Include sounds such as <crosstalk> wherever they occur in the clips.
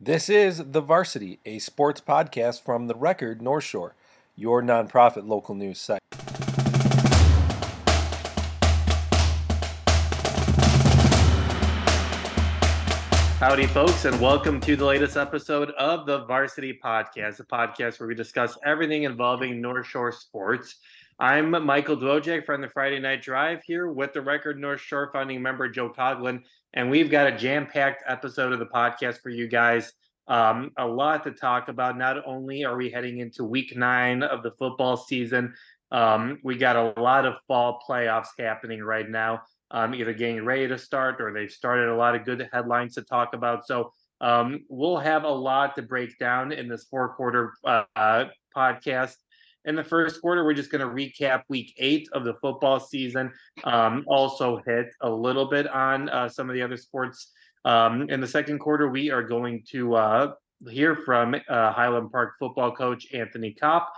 This is The Varsity, a sports podcast from The Record North Shore, your nonprofit local news site. Howdy, folks, and welcome to the latest episode of the Varsity Podcast, a podcast where we discuss everything involving North Shore sports. I'm Michael Dwojak from the Friday Night Drive here with the Record North Shore founding member Joe Coughlin, and we've got a jam-packed episode of the podcast for you guys. Um, a lot to talk about. Not only are we heading into Week Nine of the football season, um, we got a lot of fall playoffs happening right now. Um, either getting ready to start or they've started. A lot of good headlines to talk about. So um, we'll have a lot to break down in this four-quarter uh, podcast in the first quarter. We're just going to recap week eight of the football season. Um, also, hit a little bit on uh, some of the other sports. Um, in the second quarter, we are going to uh, hear from uh, Highland Park football coach Anthony Kopp.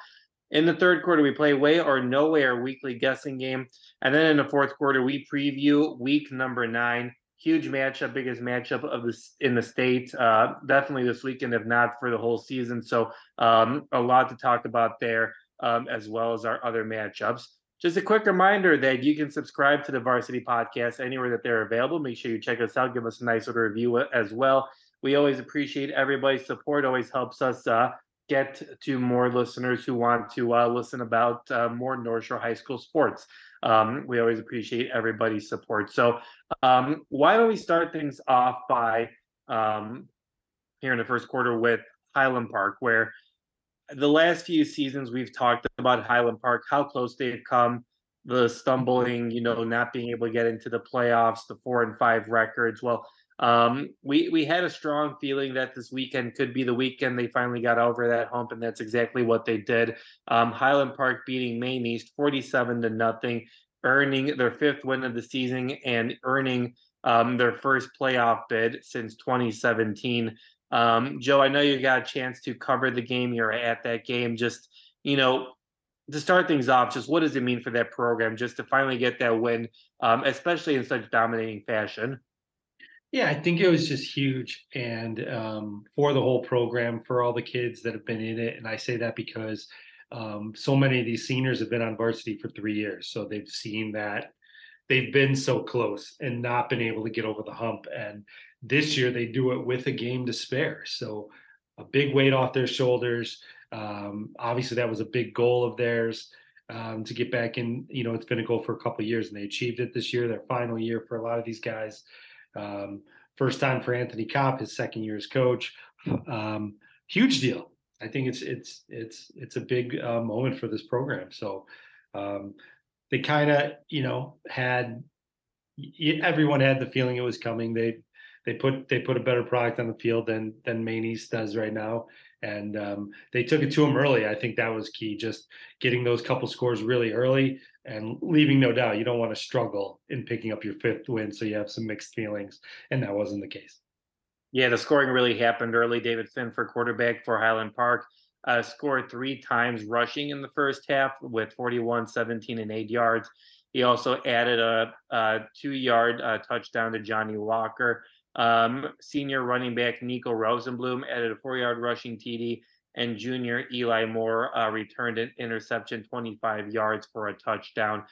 In the third quarter, we play way or no way nowhere weekly guessing game. And then in the fourth quarter, we preview week number nine. Huge matchup, biggest matchup of this in the state. Uh, definitely this weekend, if not for the whole season. So um, a lot to talk about there um, as well as our other matchups. Just a quick reminder that you can subscribe to the Varsity Podcast anywhere that they're available. Make sure you check us out. Give us a nice little review as well. We always appreciate everybody's support. Always helps us uh, get to more listeners who want to uh, listen about uh, more North Shore High School sports. Um, we always appreciate everybody's support. So um, why don't we start things off by um, here in the first quarter with Highland Park, where the last few seasons we've talked about Highland Park, how close they've come, the stumbling, you know, not being able to get into the playoffs, the four and five records. Well, um, we we had a strong feeling that this weekend could be the weekend they finally got over that hump, and that's exactly what they did. Um, Highland Park beating Maine East forty-seven to nothing, earning their fifth win of the season and earning um, their first playoff bid since 2017. Um, Joe, I know you got a chance to cover the game. You're at that game. Just, you know, to start things off, just what does it mean for that program just to finally get that win, um, especially in such dominating fashion? Yeah, I think it was just huge, and um, for the whole program, for all the kids that have been in it, and I say that because um, so many of these seniors have been on varsity for three years, so they've seen that they've been so close and not been able to get over the hump, and this year they do it with a game to spare. So a big weight off their shoulders. Um, obviously, that was a big goal of theirs um, to get back in. You know, it's been a goal for a couple years, and they achieved it this year. Their final year for a lot of these guys. Um, first time for Anthony Kopp, his second year as coach. Um, huge deal. I think it's it's it's it's a big uh, moment for this program. So um, they kind of you know had everyone had the feeling it was coming. They they put they put a better product on the field than than Maine East does right now, and um, they took it to them early. I think that was key, just getting those couple scores really early and leaving no doubt you don't want to struggle in picking up your fifth win, so you have some mixed feelings, and that wasn't the case. Yeah, the scoring really happened early. David Finfer quarterback for Highland Park uh, scored three times rushing in the first half with 41, 17, and eight yards. He also added a, a two yard uh, touchdown to Johnny Walker. Um, senior running back Nico Rosenblum added a four yard rushing TD, and junior Eli Moore uh, returned an interception 25 yards for a touchdown.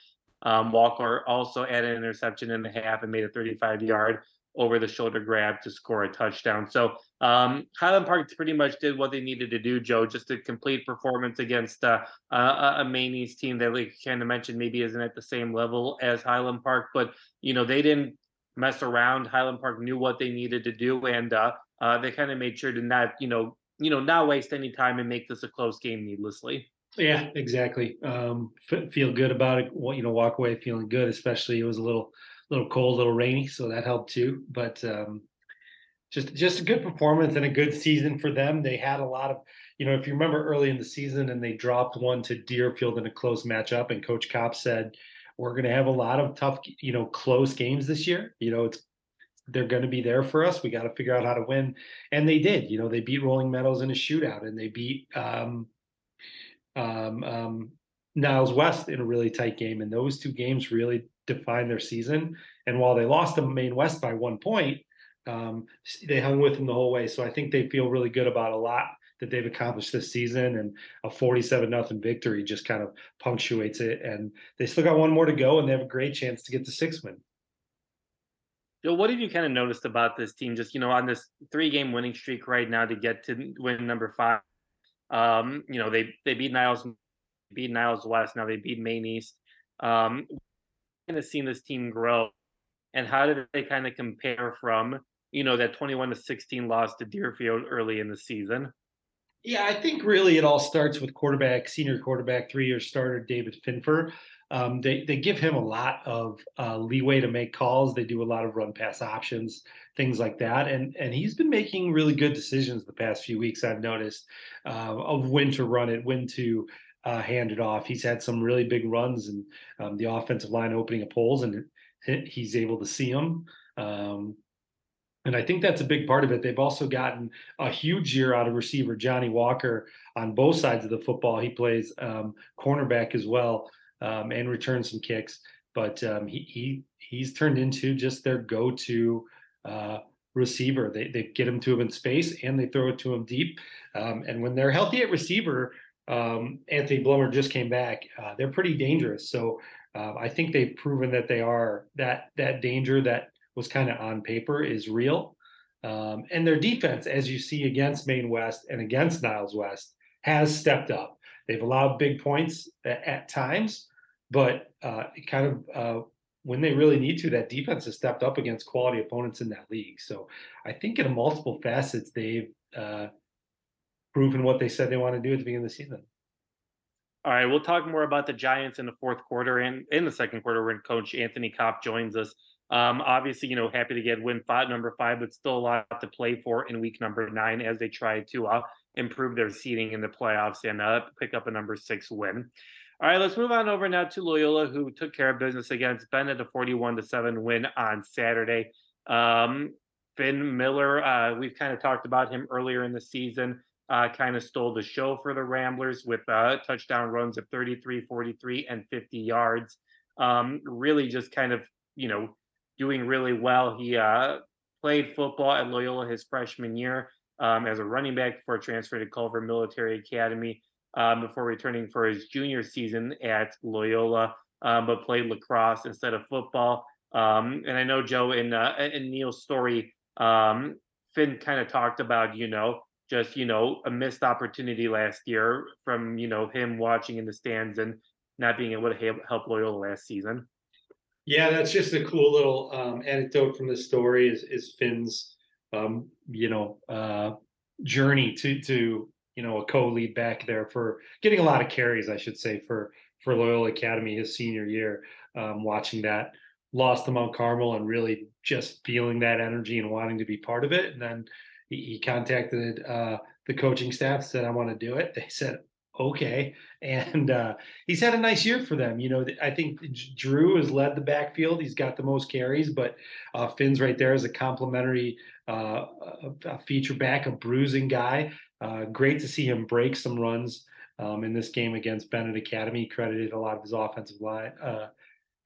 Um, Walker also added an interception in the half and made a 35 yard over the shoulder grab to score a touchdown. So um, Highland Park pretty much did what they needed to do, Joe, just a complete performance against uh, a Maine East team that, like kind of mentioned, maybe isn't at the same level as Highland Park, but you know they didn't mess around. Highland Park knew what they needed to do, and uh, uh, they kind of made sure to not, you know, you know, not waste any time and make this a close game needlessly. Yeah, exactly. Um, f- feel good about it. You know, walk away feeling good. Especially it was a little, little cold, a little rainy, so that helped too. But um, just, just a good performance and a good season for them. They had a lot of, you know, if you remember early in the season, and they dropped one to Deerfield in a close matchup, and Coach Kopp said, we're going to have a lot of tough, you know, close games this year. You know, it's they're going to be there for us. We got to figure out how to win, and they did. You know, they beat Rolling Meadows in a shootout, and they beat um, um, um, Niles West in a really tight game. And those two games really defined their season. And while they lost to Maine West by one point, Um, they hung with them the whole way, so I think they feel really good about a lot that they've accomplished this season, and a 47 nothing victory just kind of punctuates it. And they still got one more to go, and they have a great chance to get the six win. Joe, what have you kind of noticed about this team? Just you know, on this three-game winning streak right now to get to win number five. Um, you know, they they beat Niles, beat Niles West. Now they beat Maine East. Um, kind of seen this team grow, and how did they kind of compare from you know that 21 to 16 loss to Deerfield early in the season? Yeah, I think really it all starts with quarterback, senior quarterback, three-year starter David Finfer. Um, they they give him a lot of uh, leeway to make calls. They do a lot of run pass options, things like that, and and he's been making really good decisions the past few weeks. I've noticed uh, of when to run it, when to uh, hand it off. He's had some really big runs, and um, the offensive line opening up holes, and he's able to see them. Um, and I think that's a big part of it. They've also gotten a huge year out of receiver Johnny Walker on both sides of the football. He plays um, cornerback as well um, and returns some kicks. But um, he he he's turned into just their go-to uh, receiver. They they get him to him in space and they throw it to him deep. Um, and when they're healthy at receiver, um, Anthony Blummer just came back. Uh, they're pretty dangerous. So uh, I think they've proven that they are that that danger that was kind of on paper is real. Um, and their defense, as you see against Maine West and against Niles West, has stepped up. They've allowed big points at, at times, but uh, kind of uh, when they really need to, that defense has stepped up against quality opponents in that league. So I think in multiple facets, they've uh, proven what they said they want to do at the beginning of the season. All right, we'll talk more about the Giants in the fourth quarter and in the second quarter when Coach Anthony Kopp joins us. Um, obviously, you know, happy to get win five, number five, but still a lot to play for in week number nine as they try to uh, improve their seeding in the playoffs and uh, pick up a number six win. All right, let's move on over now to Loyola, who took care of business against Benet, a 41 to 7 win on Saturday. Um, Finn Miller, uh, we've kind of talked about him earlier in the season, uh, kind of stole the show for the Ramblers with uh, touchdown runs of 33, 43, and 50 yards. Um, really just kind of, you know, doing really well. He uh, played football at Loyola his freshman year um, as a running back before transferring to Culver Military Academy um, before returning for his junior season at Loyola, um, but played lacrosse instead of football. Um, and I know Joe in uh, in Neil's story, um, Finn kind of talked about you know just you know a missed opportunity last year from you know him watching in the stands and not being able to help Loyola last season. Yeah, that's just a cool little um, anecdote from the story. Is, is Finn's, um, you know, uh, journey to to you know a co-lead back there for getting a lot of carries, I should say, for for Loyola Academy his senior year. Um, watching that lost to Mount Carmel and really just feeling that energy and wanting to be part of it, and then he, he contacted uh, the coaching staff, said, "I want to do it." <laughs> They said, okay. <laughs> And uh, he's had a nice year for them. You know, I think Drew has led the backfield. He's got the most carries, but uh, Finn's right there as a complementary uh, a feature back, a bruising guy. Uh, great to see him break some runs um, in this game against Benet Academy. credited a lot of his offensive line, uh,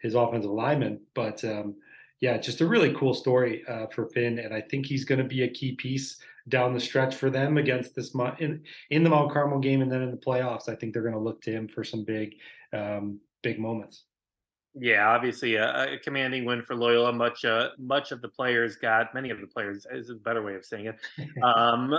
his offensive linemen, but um, yeah, just a really cool story uh, for Finn, and I think he's going to be a key piece down the stretch for them against this in in the Mount Carmel game and then in the playoffs. I think they're going to look to him for some big um, big moments. Yeah, obviously a, a, commanding win for Loyola. Much uh, much of the players got many of the players is a better way of saying it. <laughs> Um,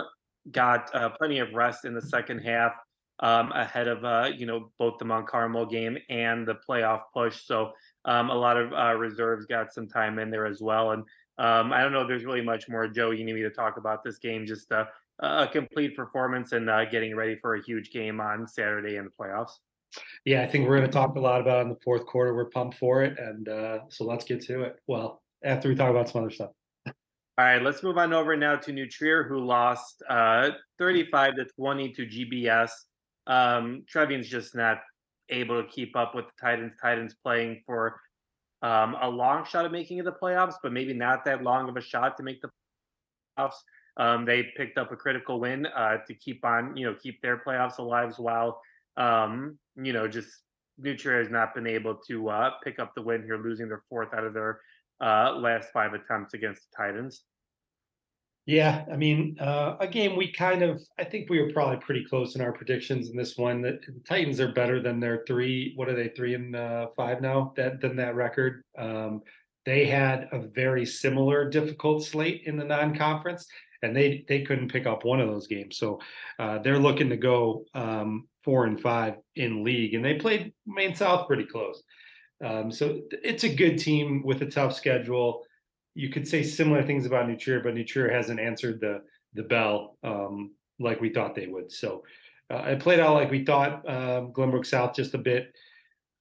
got uh, plenty of rest in the second half um, ahead of uh, you know both the Mount Carmel game and the playoff push. So um, a lot of uh, reserves got some time in there as well. And um, I don't know if there's really much more, Joe, you need me to talk about this game. Just uh, a complete performance and uh, getting ready for a huge game on Saturday in the playoffs. Yeah, I think we're going to talk a lot about in the fourth quarter. We're pumped for it. And uh, so let's get to it. Well, after we talk about some other stuff. <laughs> All right, let's move on over now to New Trier, who lost uh, 35 to 20 to GBS. Um, Trevian's just not able to keep up with the Titans. Titans playing for um, a long shot of making the playoffs, but maybe not that long of a shot to make the playoffs. Um, they picked up a critical win uh, to keep on, you know, keep their playoffs alive while, um, you know, just New Trier has not been able to uh, pick up the win here, losing their fourth out of their uh, last five attempts against the Titans. Yeah, I mean, uh, a game we kind of, I think we were probably pretty close in our predictions in this one. The, the Titans are better than their three. What are they, three and uh, five now? That than that record. Um, they had a very similar difficult slate in the non-conference, and they they couldn't pick up one of those games. So uh, they're looking to go um, four and five in league, and they played Maine South pretty close. Um, so it's a good team with a tough schedule you could say similar things about New Trier, but New Trier hasn't answered the the bell um, like we thought they would. So uh, it played out like we thought. Um, Glenbrook South just a bit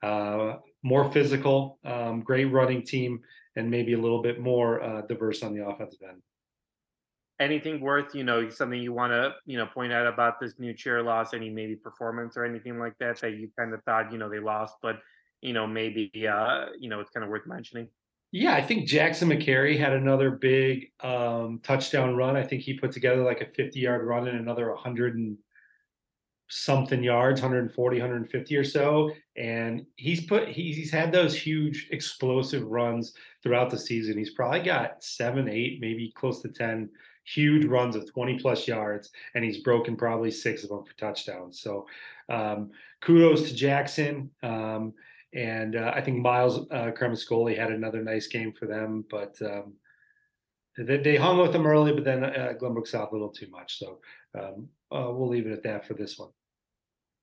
uh, more physical, um, great running team, and maybe a little bit more uh, diverse on the offensive end. Anything worth you know something you want to you know point out about this New Trier loss? Any maybe performance or anything like that that you kind of thought you know they lost, but you know maybe uh, you know it's kind of worth mentioning. Yeah, I think Jackson McCary had another big um, touchdown run. I think he put together like a 50 yard run and another 100 and something yards, 140, 150 or so. And he's put he's, he's had those huge explosive runs throughout the season. He's probably got seven, eight, maybe close to 10 huge runs of 20 plus yards, and he's broken probably six of them for touchdowns. So um, kudos to Jackson. Um, and uh, I think Miles uh, had another nice game for them, but um, they, they, hung with them early, but then uh, Glenbrook South a little too much. So um, uh, we'll leave it at that for this one.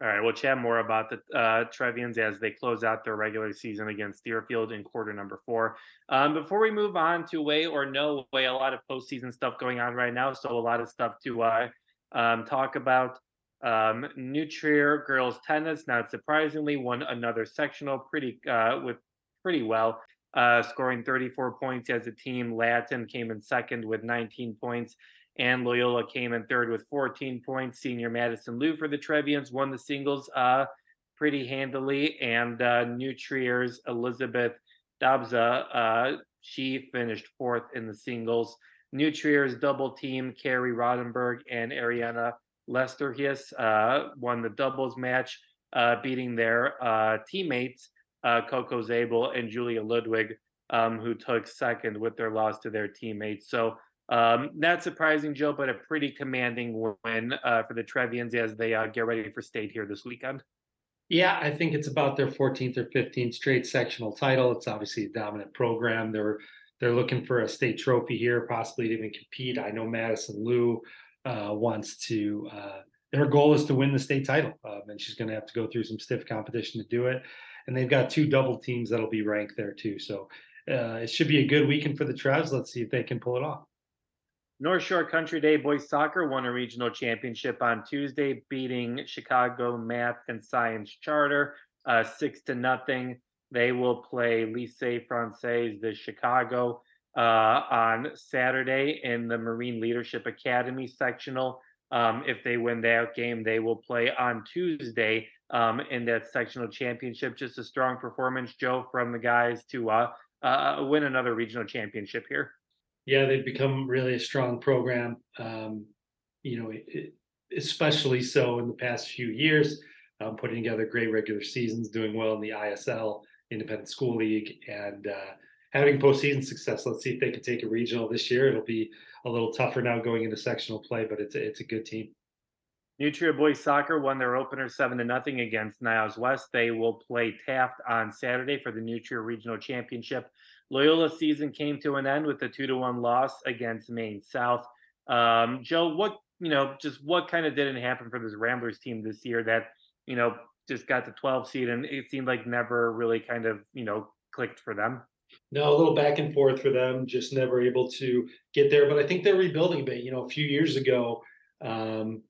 All right, we'll chat more about the uh, Trevians as they close out their regular season against Deerfield in quarter number four. Um, before we move on to way or no way, a lot of postseason stuff going on right now, so a lot of stuff to uh, um, talk about. Um, New Trier girls tennis, not surprisingly, won another sectional pretty uh, with pretty well, uh, scoring 34 points as a team. Latin came in second with 19 points, and Loyola came in third with 14 points. Senior Madison Lou for the Trevians won the singles uh, pretty handily, and uh, New Trier's Elizabeth Dabza, uh, she finished fourth in the singles. New Trier's double team, Carrie Rodenberg and Ariana Lester Hies uh, won the doubles match, uh, beating their uh, teammates, Coco Zabel and Julia Ludwig, um, who took second with their loss to their teammates. So, um, not surprising, Joe, but a pretty commanding win uh, for the Trevians as they uh, get ready for state here this weekend. Yeah, I think it's about their 14th or 15th straight sectional title. It's obviously a dominant program. They're they're looking for a state trophy here, possibly to even compete. I know Madison Lou uh, wants to. Uh, her goal is to win the state title, um, and she's going to have to go through some stiff competition to do it. And they've got two double teams that'll be ranked there too. So uh, it should be a good weekend for the Trevs. Let's see if they can pull it off. North Shore Country Day boys soccer won a regional championship on Tuesday, beating Chicago Math and Science Charter uh, six to nothing. They will play Lycée Français de Chicago uh, on Saturday in the Marine Leadership Academy sectional. Um, if they win that game, they will play on Tuesday um, in that sectional championship. Just a strong performance, Joe, from the guys to uh, uh, win another regional championship here. Yeah, they've become really a strong program. Um, you know, it, especially so in the past few years, um, putting together great regular seasons, doing well in the ISL, Independent School League, and uh, having postseason success. Let's see if they can take a regional this year. It'll be a little tougher now going into sectional play, but it's a, it's a good team. New Trier boys soccer won their opener seven to nothing against Niles West. They will play Taft on Saturday for the New Trier Regional Championship. Loyola season came to an end with a two to one loss against Maine South. Um, Joe, what you know, just what kind of didn't happen for this Ramblers team this year that you know just got the 12 seed and it seemed like never really kind of you know clicked for them. No, a little back and forth for them, just never able to get there. But I think they're rebuilding a bit. You know, a few years ago, um,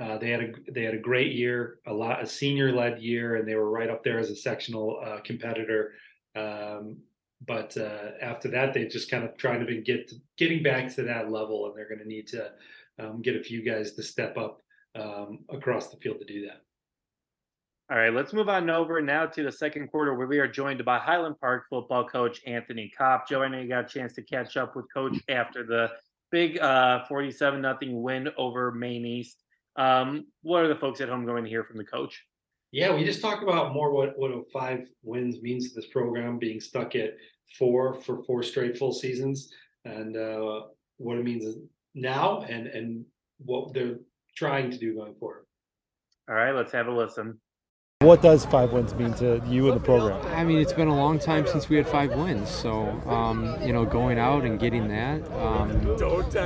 uh, they had a they had a great year, a lot a senior led year, and they were right up there as a sectional uh, competitor. Um, but uh, after that, they just kind of trying to be get getting back to that level, and they're going to need to um, get a few guys to step up um, across the field to do that. All right, let's move on over now to the second quarter where we are joined by Highland Park football coach Anthony Kopp. Joe, I know you got a chance to catch up with coach after the big uh, 47 nothing win over Maine East. Um, what are the folks at home going to hear from the coach? Yeah, we just talked about more what, what five wins means to this program, being stuck at four for four straight full seasons, and uh, what it means now and and what they're trying to do going forward. All right, let's have a listen. What does five wins mean to you and the program? I mean, it's been a long time since we had five wins. So, um, you know, going out and getting that um,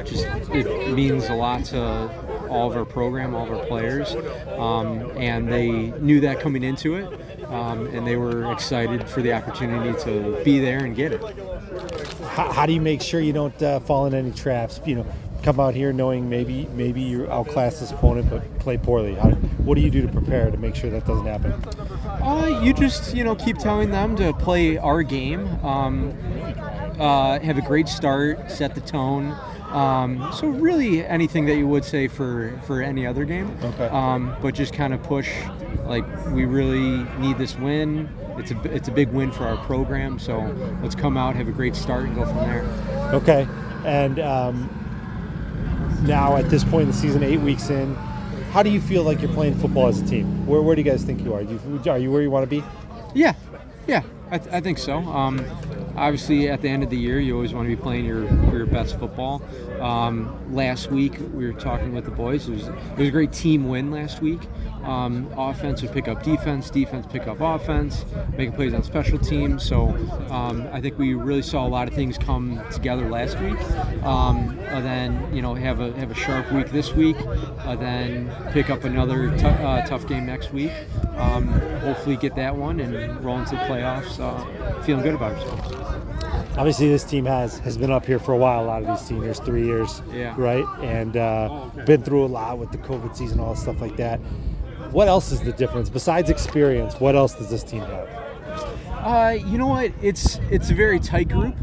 just it means a lot to all of our program, all of our players, um, and they knew that coming into it, um, and they were excited for the opportunity to be there and get it. How, how do you make sure you don't uh, fall in any traps? You know, come out here knowing maybe maybe you outclass this opponent but play poorly? How, what do you do to prepare to make sure that doesn't happen? Uh, you just you know keep telling them to play our game, um, uh, have a great start, set the tone. Um, so really anything that you would say for for any other game. Okay. Um, but just kind of push, like we really need this win. It's a it's a big win for our program. So let's come out, have a great start, and go from there. Okay. And um, now at this point in the season, eight weeks in, how do you feel like you're playing football as a team? Where, where do you guys think you are? You, are you where you want to be? Yeah, yeah, I, th- I think so. Um, obviously, at the end of the year, you always want to be playing your your best football. Um, last week, we were talking with the boys. It was it was a great team win last week. Um, offense would pick up defense, defense pick up offense, making plays on special teams. So um, I think we really saw a lot of things come together last week. Um, and then you know have a have a sharp week this week, and then pick up another t- uh, tough game next week. Um, hopefully get that one and roll into the playoffs, uh, feeling good about ourselves. Obviously, this team has has been up here for a while. A lot of these seniors, three years, Yeah. right, and uh, been through a lot with the COVID season, all stuff like that. What else is the difference besides experience? What else does this team have? Uh, you know what? It's it's a very tight group.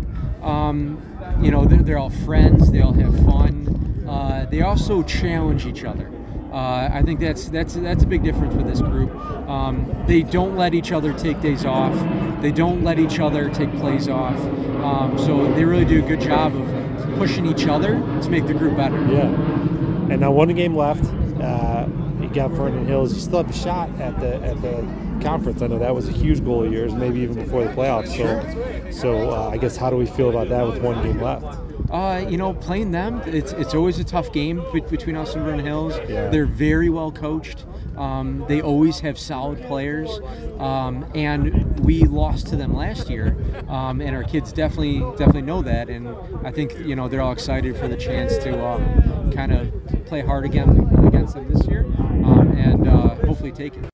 Um, you know, they're, they're all friends. They all have fun. Uh, they also challenge each other. Uh, I think that's that's that's a big difference with this group. Um, they don't let each other take days off. They don't let each other take plays off. Um, so they really do a good job of pushing each other to make the group better. Yeah. And now one game left. Got Vernon Hills. You still have a shot at the at the conference. I know that was a huge goal of yours, maybe even before the playoffs. So, so uh, I guess how do we feel about that with one game left? Uh, you know, playing them, it's it's always a tough game between us and Vernon Hills. Yeah. They're very well coached. Um, they always have solid players, um, and we lost to them last year. Um, and our kids definitely definitely know that, and I think you know they're all excited for the chance to um, kind of play hard again against them this year, and uh, hopefully take it.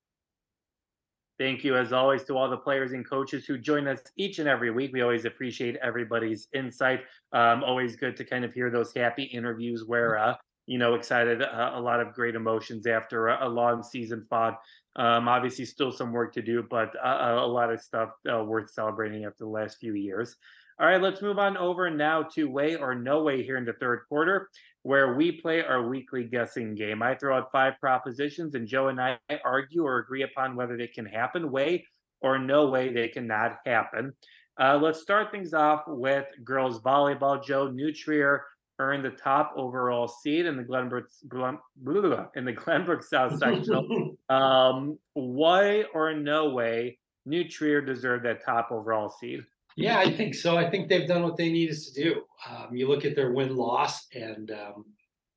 Thank you, as always, to all the players and coaches who join us each and every week. We always appreciate everybody's insight. Um, always good to kind of hear those happy interviews where, uh, you know, excited, uh, a lot of great emotions after a, a long season fought. Um, obviously, still some work to do, but a lot of stuff uh, worth celebrating after the last few years. All right, let's move on over now to way or no way here in the third quarter, where we play our weekly guessing game. I throw out five propositions, and Joe and I argue or agree upon whether they can happen, way or no way they cannot happen. Uh, let's start things off with girls volleyball. Joe New Trier earned the top overall seed in the Glenbrook <laughs> in the Glenbrook South sectional. <laughs> um, why or no way New Trier deserved that top overall seed? Yeah, I think so. I think they've done what they needed to do. Um, you look at their win loss, and um,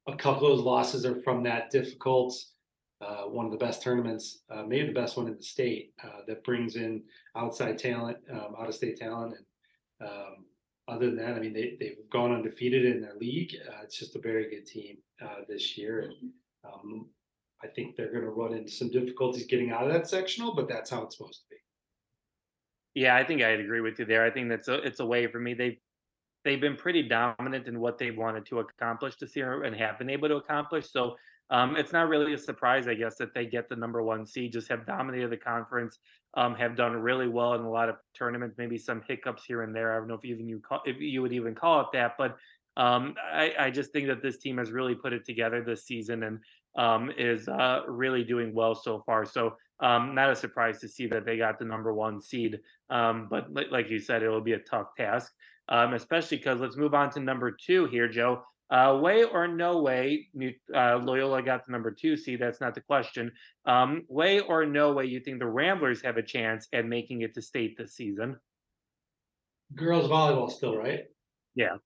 a couple of those losses are from that difficult, uh, one of the best tournaments, uh, maybe the best one in the state, uh, that brings in outside talent, um, out of state talent. And um, other than that, I mean, they, they've gone undefeated in their league. Uh, it's just a very good team uh, this year. And um, I think they're going to run into some difficulties getting out of that sectional, but that's how it's supposed to be. Yeah, I think I'd agree with you there. I think that's a it's a way for me. They've they've been pretty dominant in what they've wanted to accomplish this year and have been able to accomplish. So um, it's not really a surprise, I guess, that they get the number one seed. Just have dominated the conference, um, have done really well in a lot of tournaments. Maybe some hiccups here and there. I don't know if even you call, if you would even call it that, but um, I, I just think that this team has really put it together this season and um, is uh, really doing well so far. So um, not a surprise to see that they got the number one seed. Um, but li- like you said, it will be a tough task, um, especially because let's move on to number two here, Joe. Uh, way or no way, uh, Loyola got the number two seed. That's not the question. Um, way or no way, you think the Ramblers have a chance at making it to state this season? Girls volleyball still, right? Yeah.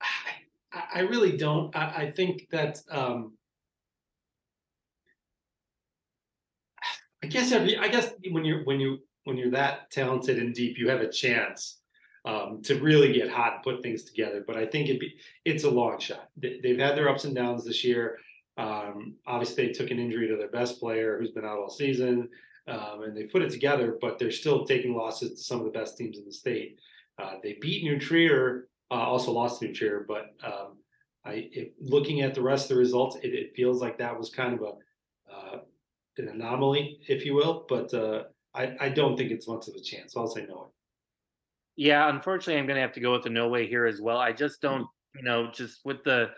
<sighs> I, I really don't. I, I think that um, I guess every I guess when you're when you when you're that talented and deep, you have a chance um, to really get hot and put things together. But I think it be it's a long shot. They, they've had their ups and downs this year. Um, obviously, they took an injury to their best player who's been out all season, um, and they put it together. But they're still taking losses to some of the best teams in the state. Uh, they beat New Trier, uh, also lost New Trier, but um, I, looking at the rest of the results, it, it, feels like that was kind of a an anomaly, if you will. But uh, I, I don't think it's much of a chance. I'll say no. Way. Yeah, unfortunately, I'm going to have to go with the no way here as well. I just don't, you know, just with the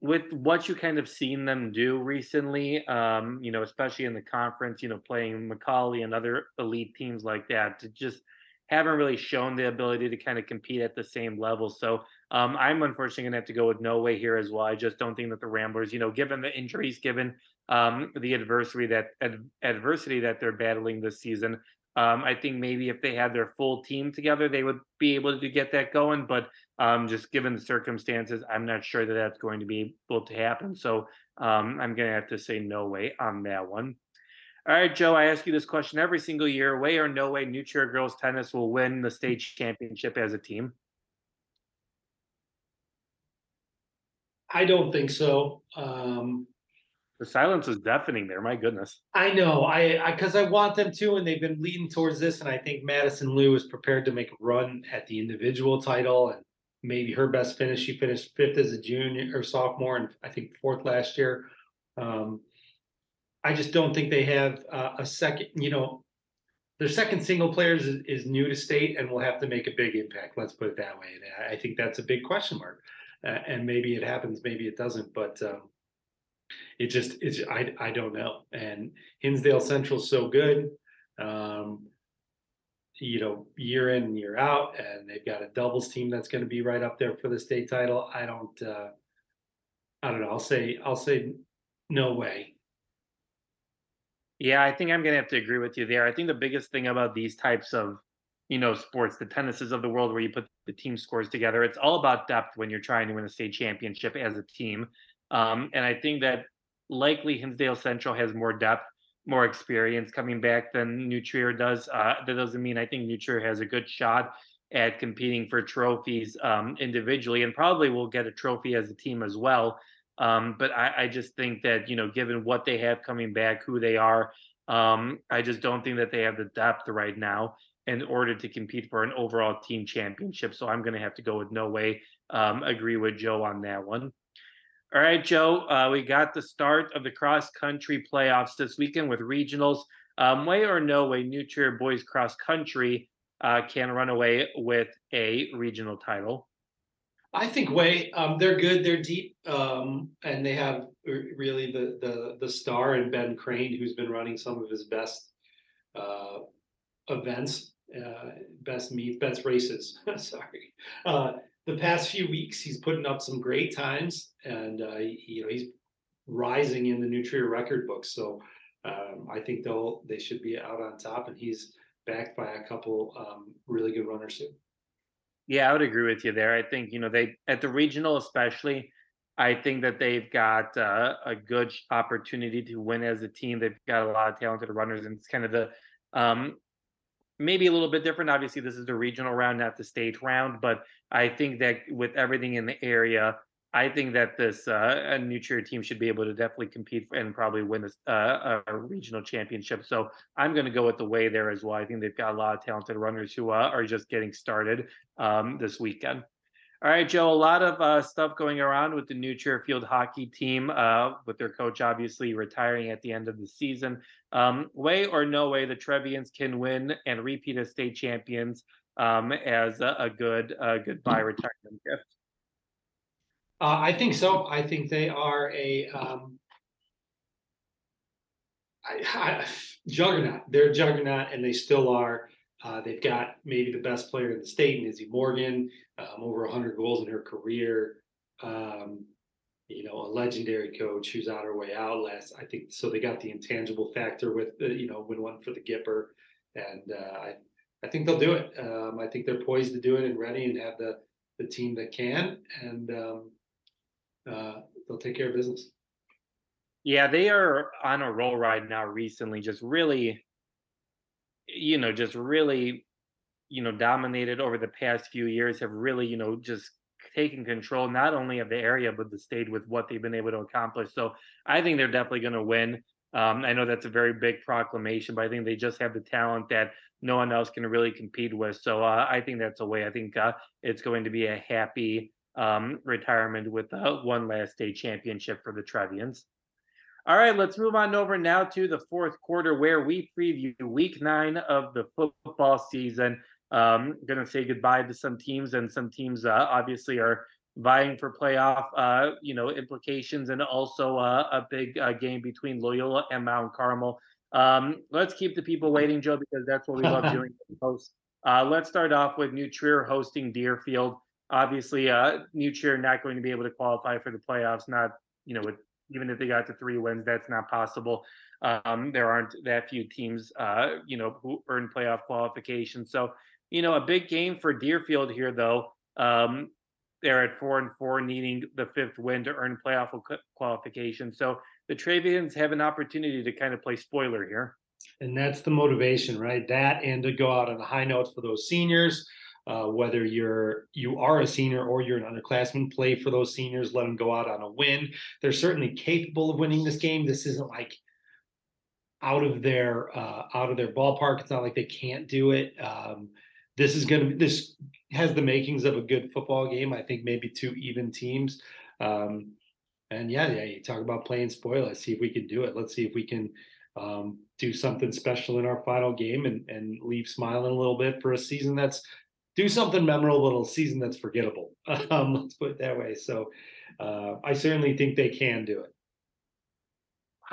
with what you kind of seen them do recently, um, you know, especially in the conference, you know, playing McAuley and other elite teams like that, to just haven't really shown the ability to kind of compete at the same level. So um, I'm unfortunately going to have to go with no way here as well. I just don't think that the Ramblers, you know, given the injuries, given um, the adversity that ad- adversity that they're battling this season, um, I think maybe if they had their full team together, they would be able to get that going. But um, just given the circumstances, I'm not sure that that's going to be able to happen. So um, I'm going to have to say no way on that one. All right, Joe, I ask you this question every single year. Way or no way, New Trier girls tennis will win the state championship as a team? I don't think so. Um, the silence is deafening there. My goodness. I know. I because I, I, want them to, and they've been leading towards this. And I think Madison Liu is prepared to make a run at the individual title and maybe her best finish. She finished fifth as a junior or sophomore, and I think fourth last year. Um, I just don't think they have uh, a second. You know, their second single players is, is, new to state and will have to make a big impact. Let's put it that way. And I think that's a big question mark. And maybe it happens, maybe it doesn't. But um, it just it's I I don't know. And Hinsdale Central's so good. Um, you know, year in and year out, and they've got a doubles team that's going to be right up there for the state title. I don't, uh, I don't know. I'll say, I'll say, no way. Yeah, I think I'm going to have to agree with you there. I think the biggest thing about these types of, you know, sports, the tennises of the world where you put the team scores together, it's all about depth when you're trying to win a state championship as a team. Um, and I think that likely Hinsdale Central has more depth, more experience coming back than New Trier does. Uh, that doesn't mean I think New Trier has a good shot at competing for trophies um, individually and probably will get a trophy as a team as well. Um, but I, I, just think that, you know, given what they have coming back, who they are, um, I just don't think that they have the depth right now in order to compete for an overall team championship. So I'm going to have to go with no way. Um, agree with Joe on that one. All right, Joe, uh, we got the start of the cross country playoffs this weekend with regionals. Um, way or no way, New Trier boys cross country uh, can run away with a regional title. I think way um, they're good, they're deep, um, and they have really the the the star and Ben Crane, who's been running some of his best uh, events, uh, best meets, best races. <laughs> Sorry, uh, the past few weeks he's putting up some great times, and uh, you know he's rising in the New Trier record books. So um, I think they'll they should be out on top, and he's backed by a couple um, really good runners too. Yeah, I would agree with you there. I think you know they at the regional especially. I think that they've got uh, a good opportunity to win as a team. They've got a lot of talented runners, and it's kind of the um, maybe a little bit different. Obviously, this is the regional round, not the state round. But I think that with everything in the area, I think that this uh, New Trier team should be able to definitely compete and probably win this, uh, a regional championship. So I'm going to go with the way there as well. I think they've got a lot of talented runners who uh, are just getting started um, this weekend. All right, Joe, a lot of uh, stuff going around with the New Trier field hockey team, uh, with their coach obviously retiring at the end of the season. Um, way or no way, the Trevians can win and repeat as state champions um, as a, a good uh, goodbye retirement gift. Uh, I think so. I think they are a um, I, I, juggernaut. They're a juggernaut, and they still are. Uh, they've got maybe the best player in the state, Izzy Morgan, um, over 100 goals in her career. Um, you know, a legendary coach who's on her way out last. I think so. They got the intangible factor with the, you know, win one for the Gipper, and uh, I, I think they'll do it. Um, I think they're poised to do it and ready and have the the team that can, and um, uh, they'll take care of business. Yeah, they are on a roll right now. Recently, just really, you know, just really, you know, dominated over the past few years. Have really, you know, just taken control not only of the area but the state with what they've been able to accomplish. So I think they're definitely going to win. Um, I know that's a very big proclamation, but I think they just have the talent that no one else can really compete with. So uh, I think that's a way. I think uh, it's going to be a happy um, retirement with uh, one last state championship for the Trevians. All right, let's move on over now to the fourth quarter where we preview week nine of the football season. Um, going to say goodbye to some teams, and some teams uh, obviously are vying for playoff, uh, you know, implications, and also uh, a big uh, game between Loyola and Mount Carmel. Um, let's keep the people waiting, Joe, because that's what we love <laughs> doing most. Uh, let's start off with New Trier hosting Deerfield. Obviously, uh, New Trier not going to be able to qualify for the playoffs. Not, you know, with even if they got to three wins, that's not possible. Um, there aren't that few teams, uh, you know, who earn playoff qualification. So you know, a big game for Deerfield here, though. Um, they're at four and four, needing the fifth win to earn playoff qualification. So the Trevians have an opportunity to kind of play spoiler here. And that's the motivation, right? That and to go out on a high note for those seniors. Uh, whether you're you are a senior or you're an underclassman, play for those seniors. Let them go out on a win. They're certainly capable of winning this game. This isn't like out of their uh, out of their ballpark. It's not like they can't do it. Um, this is going to this has the makings of a good football game. I think maybe two even teams. Um, and yeah, yeah, you talk about playing spoil. Let's see if we can do it. Let's see if we can um, do something special in our final game and, and leave smiling a little bit for a season that's do something memorable, a season that's forgettable. <laughs> Um, let's put it that way. So uh, I certainly think they can do it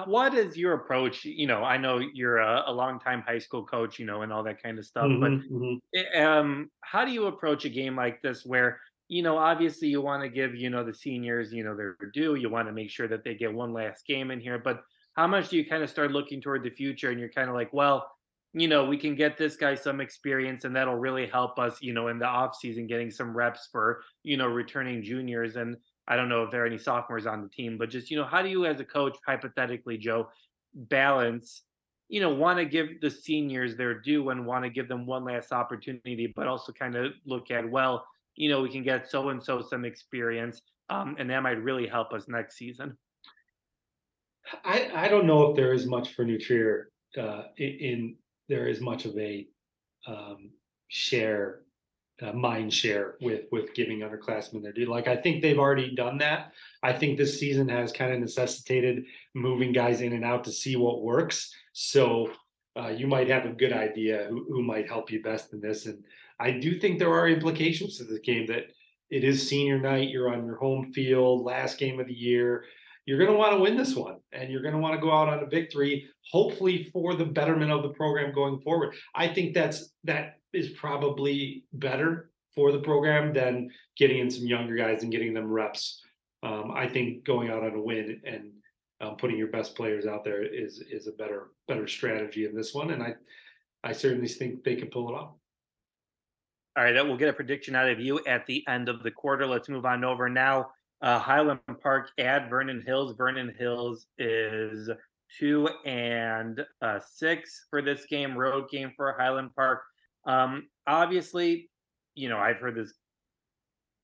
what is your approach you know i know you're a, a long time high school coach you know and all that kind of stuff mm-hmm, but mm-hmm. um how do you approach a game like this where you know obviously you want to give you know the seniors you know their due you want to make sure that they get one last game in here but how much do you kind of start looking toward the future and you're kind of like well you know we can get this guy some experience and that'll really help us you know in the off season getting some reps for you know returning juniors and I don't know if there are any sophomores on the team, but just, you know, how do you as a coach, hypothetically, Joe, balance, you know, want to give the seniors their due and want to give them one last opportunity, but also kind of look at, well, you know, we can get so and so some experience, um, and that might really help us next season. I, I don't know if there is much for New Trier uh, in, in there is much of a um, share uh, mind share with with giving underclassmen their due. Like I think they've already done that. I think this season has kind of necessitated moving guys in and out to see what works. So uh, you might have a good idea who, who might help you best in this. And I do think there are implications to the game that it is senior night. You're on your home field, last game of the year. You're going to want to win this one, and you're going to want to go out on a victory, hopefully for the betterment of the program going forward. I think that's that is probably better for the program than getting in some younger guys and getting them reps. Um, I think going out on a win and um, putting your best players out there is is a better better strategy in this one, and I I certainly think they can pull it off. All right, we'll get a prediction out of you at the end of the quarter. Let's move on over now. Uh, Highland Park at Vernon Hills. Vernon Hills is two and uh, six for this game, road game for Highland Park. Um, obviously, you know, I've heard this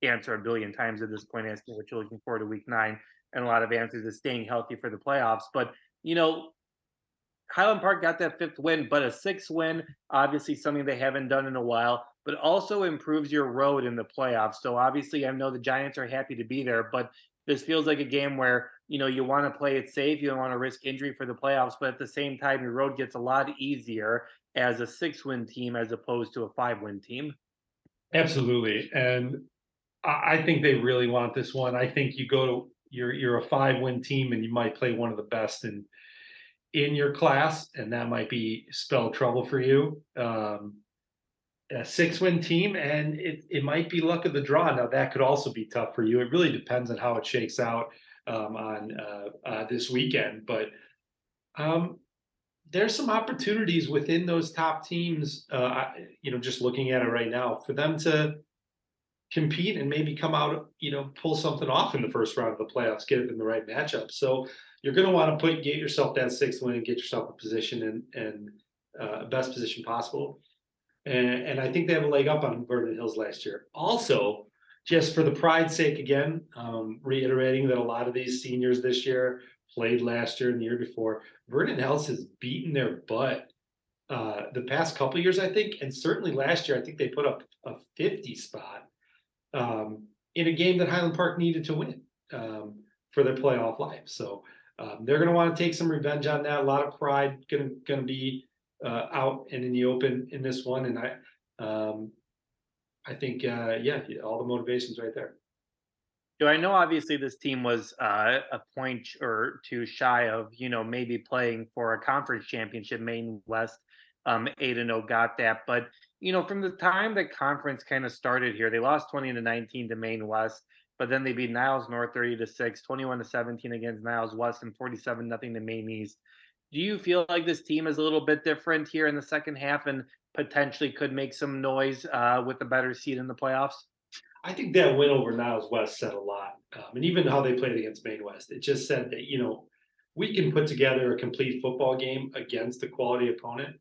answer a billion times at this point, asking what you're looking forward to week nine, and a lot of answers is staying healthy for the playoffs. But, you know, Highland Park got that fifth win, but a sixth win, obviously something they haven't done in a while, but also improves your road in the playoffs. So obviously, I know the Giants are happy to be there, but this feels like a game where you know you want to play it safe, you don't want to risk injury for the playoffs, but at the same time, your road gets a lot easier as a six win team as opposed to a five win team. Absolutely. And I think they really want this one. I think you go to you're you're a five win team and you might play one of the best in in your class, and that might be spell trouble for you. Um, a six win team, and it, it might be luck of the draw. Now that could also be tough for you. It really depends on how it shakes out um, on uh, uh, this weekend. But um, there's some opportunities within those top teams. Uh, you know, just looking at it right now, for them to compete and maybe come out, you know, pull something off in the first round of the playoffs, get it in the right matchup. So you're going to want to put get yourself that sixth win and get yourself a position in and uh, best position possible. And, and I think they have a leg up on Vernon Hills last year. Also, just for the pride's sake, again, um, reiterating that a lot of these seniors this year played last year and the year before. Vernon Hills has beaten their butt uh, the past couple years, I think, and certainly last year, I think they put up a 50 spot um, in a game that Highland Park needed to win um, for their playoff life. So um, they're going to want to take some revenge on that. A lot of pride going to be uh, out and in the open in this one, and I um, I think uh, yeah, all the motivations right there. Do I know obviously this team was uh, a point or two shy of you know maybe playing for a conference championship. Maine West um, eight and zero oh got that, but you know from the time the conference kind of started here, they lost twenty to nineteen to Maine West but then they beat Niles North 30 to 6, 21 to 17 against Niles West, and 47 nothing to Maine East. Do you feel like this team is a little bit different here in the second half and potentially could make some noise uh, with a better seed in the playoffs? I think that win over Niles West said a lot, um, and even how they played against Maine West, it just said that you know we can put together a complete football game against a quality opponent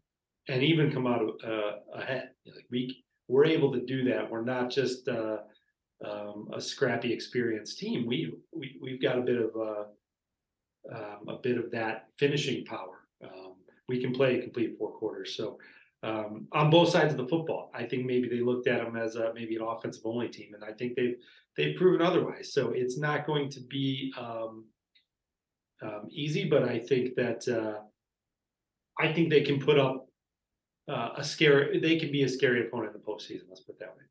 and even come out uh, ahead. Like we we're able to do that. We're not just uh, um, a scrappy, experienced team, we, we we've got a bit of a, um, a bit of that finishing power. Um, we can play a complete four quarters. So um, on both sides of the football, I think maybe they looked at them as a, maybe an offensive only team, and I think they've they've proven otherwise. So it's not going to be um, um, easy, but I think that uh, I think they can put up uh, a scary. They can be a scary opponent in the postseason. Let's put that way.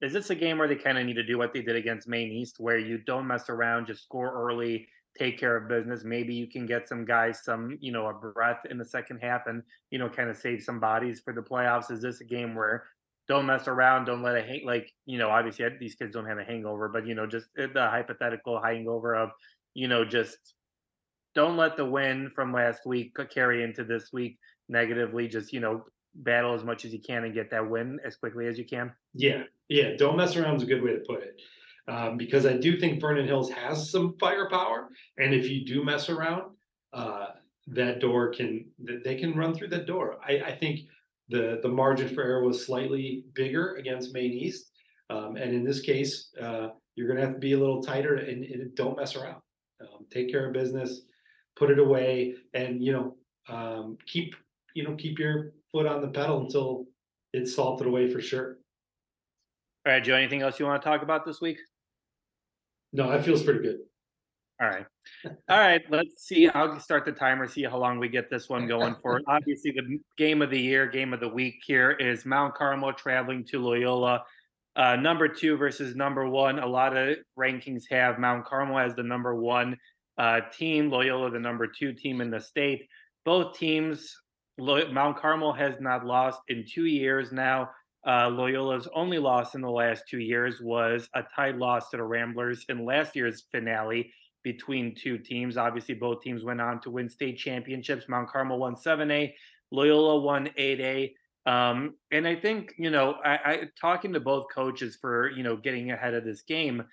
Is this a game where they kind of need to do what they did against Maine East, where you don't mess around, just score early, take care of business? Maybe you can get some guys some, you know, a breath in the second half and, you know, kind of save some bodies for the playoffs. Is this a game where don't mess around, don't let it hang like, you know, obviously these kids don't have a hangover, but, you know, just uh, the hypothetical hangover of, you know, just don't let the win from last week carry into this week negatively. Just, you know, battle as much as you can and get that win as quickly as you can. Yeah, yeah. Don't mess around is a good way to put it. Um, because I do think Vernon Hills has some firepower, and if you do mess around, uh, that door can they can run through that door. I, I think the the margin for error was slightly bigger against Maine East, um, and in this case, uh, you're going to have to be a little tighter and, and don't mess around. Um, take care of business, put it away, and you know um, keep you know keep your foot on the pedal until it's salted away for sure. All right, Joe. Anything else you want to talk about this week? No, that feels pretty good. All right. All right. Let's see. I'll start the timer, see how long we get this one going for. <laughs> Obviously, the game of the year, game of the week here is Mount Carmel traveling to Loyola. Uh, number two versus number one. A lot of rankings have Mount Carmel as the number one uh, team, Loyola the number two team in the state. Both teams Mount Carmel has not lost in two years now. Uh, Loyola's only loss in the last two years was a tied loss to the Ramblers in last year's finale between two teams. Obviously, both teams went on to win state championships. Mount Carmel won 7A, Loyola won 8A. Um, and I think, you know, I, I, talking to both coaches for, you know, getting ahead of this game,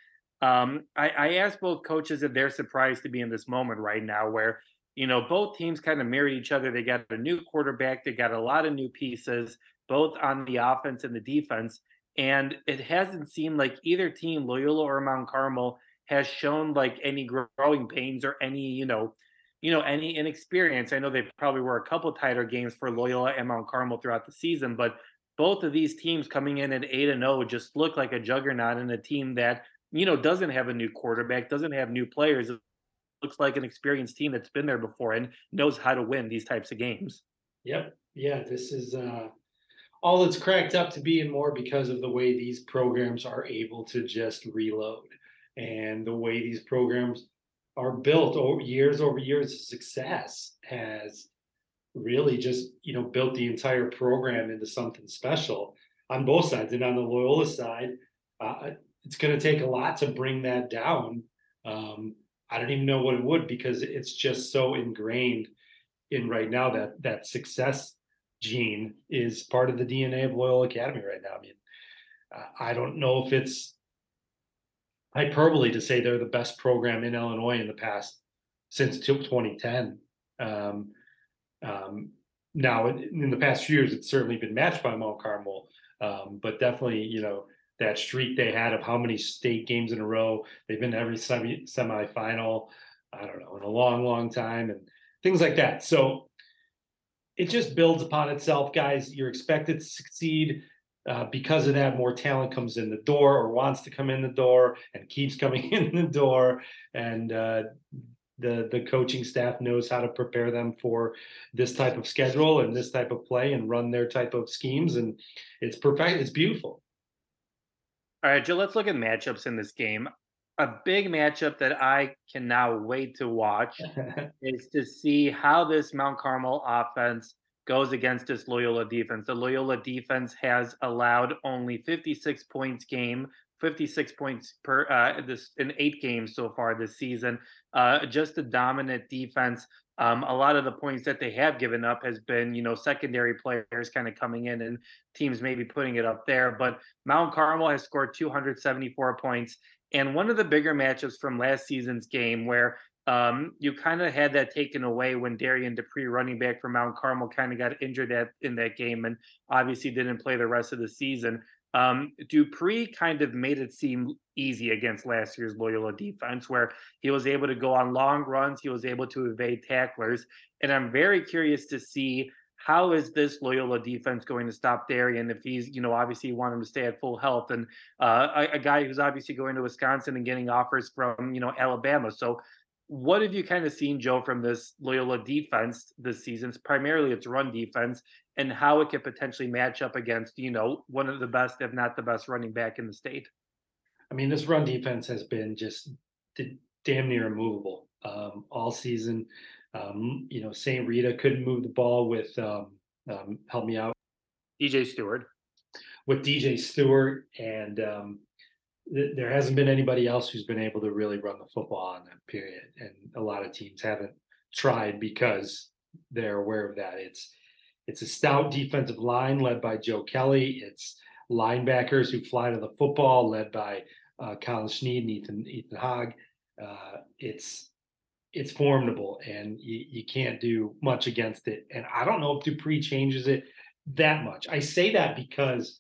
um, I, I asked both coaches if they're surprised to be in this moment right now where you know, both teams kind of mirrored each other. They got a new quarterback, they got a lot of new pieces, both on the offense and the defense. And it hasn't seemed like either team, Loyola or Mount Carmel, has shown like any growing pains or any, you know, you know, any inexperience. I know they probably were a couple tighter games for Loyola and Mount Carmel throughout the season, but both of these teams coming in at eight and zero oh just look like a juggernaut and a team that you know doesn't have a new quarterback, doesn't have new players looks like an experienced team that's been there before and knows how to win these types of games. Yep. Yeah, this is uh, all it's cracked up to be and more because of the way these programs are able to just reload and the way these programs are built over years over years of success has really just you know built the entire program into something special on both sides. And on the loyola side uh, it's going to take a lot to bring that down. Um, I don't even know what it would because it's just so ingrained in right now that that success gene is part of the DNA of Loyola Academy right now. I mean, I don't know if it's hyperbole to say they're the best program in Illinois in the past since 2010. Um, um, now, in, the past few years, it's certainly been matched by Mount Carmel, um, but definitely, you know, that streak they had of how many state games in a row they've been every semi semifinal. I don't know in a long, long time, and things like that. So it just builds upon itself, guys. You're expected to succeed. Uh, because of that, more talent comes in the door or wants to come in the door and keeps <laughs> coming in the door. And uh, the the coaching staff knows how to prepare them for this type of schedule and this type of play and run their type of schemes. And it's perfect. It's beautiful. All right, Joe. Let's look at matchups in this game. A big matchup that I can now wait to watch <laughs> is to see how this Mount Carmel offense goes against this Loyola defense. The Loyola defense has allowed only 56 points game, 56 points per uh, this in eight games so far this season. Uh, just a dominant defense. Um, a lot of the points that they have given up has been, you know, secondary players kind of coming in and teams maybe putting it up there. But Mount Carmel has scored 274 points. And one of the bigger matchups from last season's game where um, you kind of had that taken away when Darian Dupree, running back for Mount Carmel, kind of got injured at, in that game and obviously didn't play the rest of the season. Um, Dupree kind of made it seem easy against last year's Loyola defense, where he was able to go on long runs, he was able to evade tacklers, and I'm very curious to see how is this Loyola defense going to stop Darian if he's, you know, obviously you want him to stay at full health and uh, a, a, guy who's obviously going to Wisconsin and getting offers from, you know, Alabama. So what have you kind of seen, Joe, from this Loyola defense this season? It's primarily its run defense and how it could potentially match up against, you know, one of the best, if not the best, running back in the state. I mean, this run defense has been just damn near immovable um, all season. Um, you know, St. Rita couldn't move the ball with um, um help me out. DJ Stewart. With DJ Stewart and um, there hasn't been anybody else who's been able to really run the football on that period, and a lot of teams haven't tried because they're aware of that. It's it's a stout defensive line led by Joe Kelly. It's linebackers who fly to the football led by uh, Colin Schneed and Ethan Ethan Hogg. Uh, it's it's formidable, and you, you can't do much against it. And I don't know if Dupree changes it that much. I say that because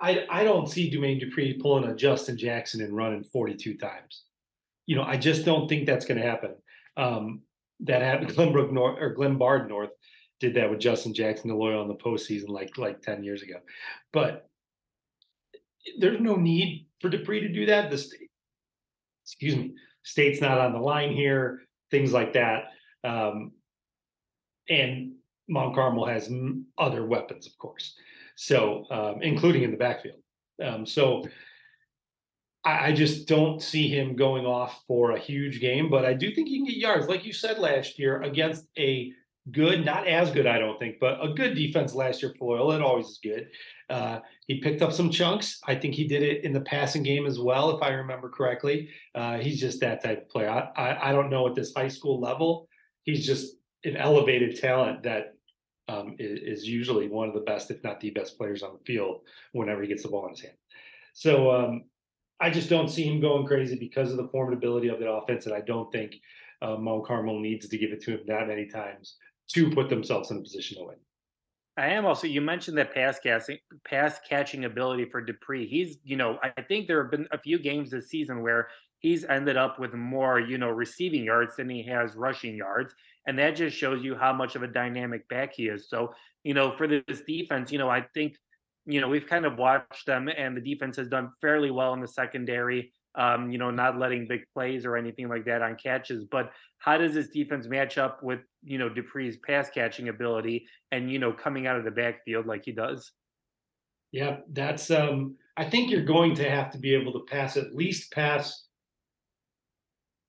I I don't see Jermaine Dupree pulling a Justin Jackson and running 42 times. You know, I just don't think that's going to happen. Um, that happened. <laughs> Glenbrook North or Glenbard North did that with Justin Jackson Loyola in the postseason like like 10 years ago. But there's no need for Dupree to do that. The state, excuse me, state's not on the line here, things like that. Um, and Mount Carmel has other weapons, of course so um, including in the backfield. Um, so I, I, just don't see him going off for a huge game, but I do think he can get yards, like you said last year, against a good, not as good, I don't think, but a good defense last year for Loyola. It always is good. Uh, he picked up some chunks. I think he did it in the passing game as well, if I remember correctly. Uh, he's just that type of player. I, I, I don't know at this high school level. He's just an elevated talent that um, is, is, usually one of the best, if not the best players on the field whenever he gets the ball in his hand. So um, I just don't see him going crazy because of the formidability of the offense, and I don't think uh, Mo Carmel needs to give it to him that many times to put themselves in a position to win. I am also. You mentioned that pass catching, pass catching ability for Dupree. He's, you know, I think there have been a few games this season where he's ended up with more, you know, receiving yards than he has rushing yards. And that just shows you how much of a dynamic back he is. So, you know, for this defense, you know, I think, you know, we've kind of watched them and the defense has done fairly well in the secondary, um, you know, not letting big plays or anything like that on catches. But how does this defense match up with, you know, Dupree's pass catching ability and, you know, coming out of the backfield like he does? Yeah, that's um I think you're going to have to be able to pass at least pass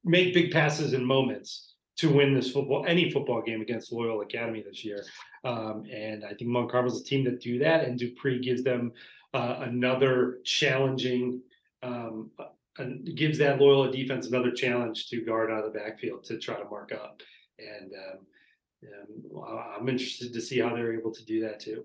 make big passes in moments to win this football, any football game against Loyola Academy this year. Um, and I think Mount Carmel's a team that do that, and Dupree gives them uh, another challenging, um, and gives that Loyola defense another challenge to guard out of the backfield to try to mark up. And um, I'm interested to see how they're able to do that too.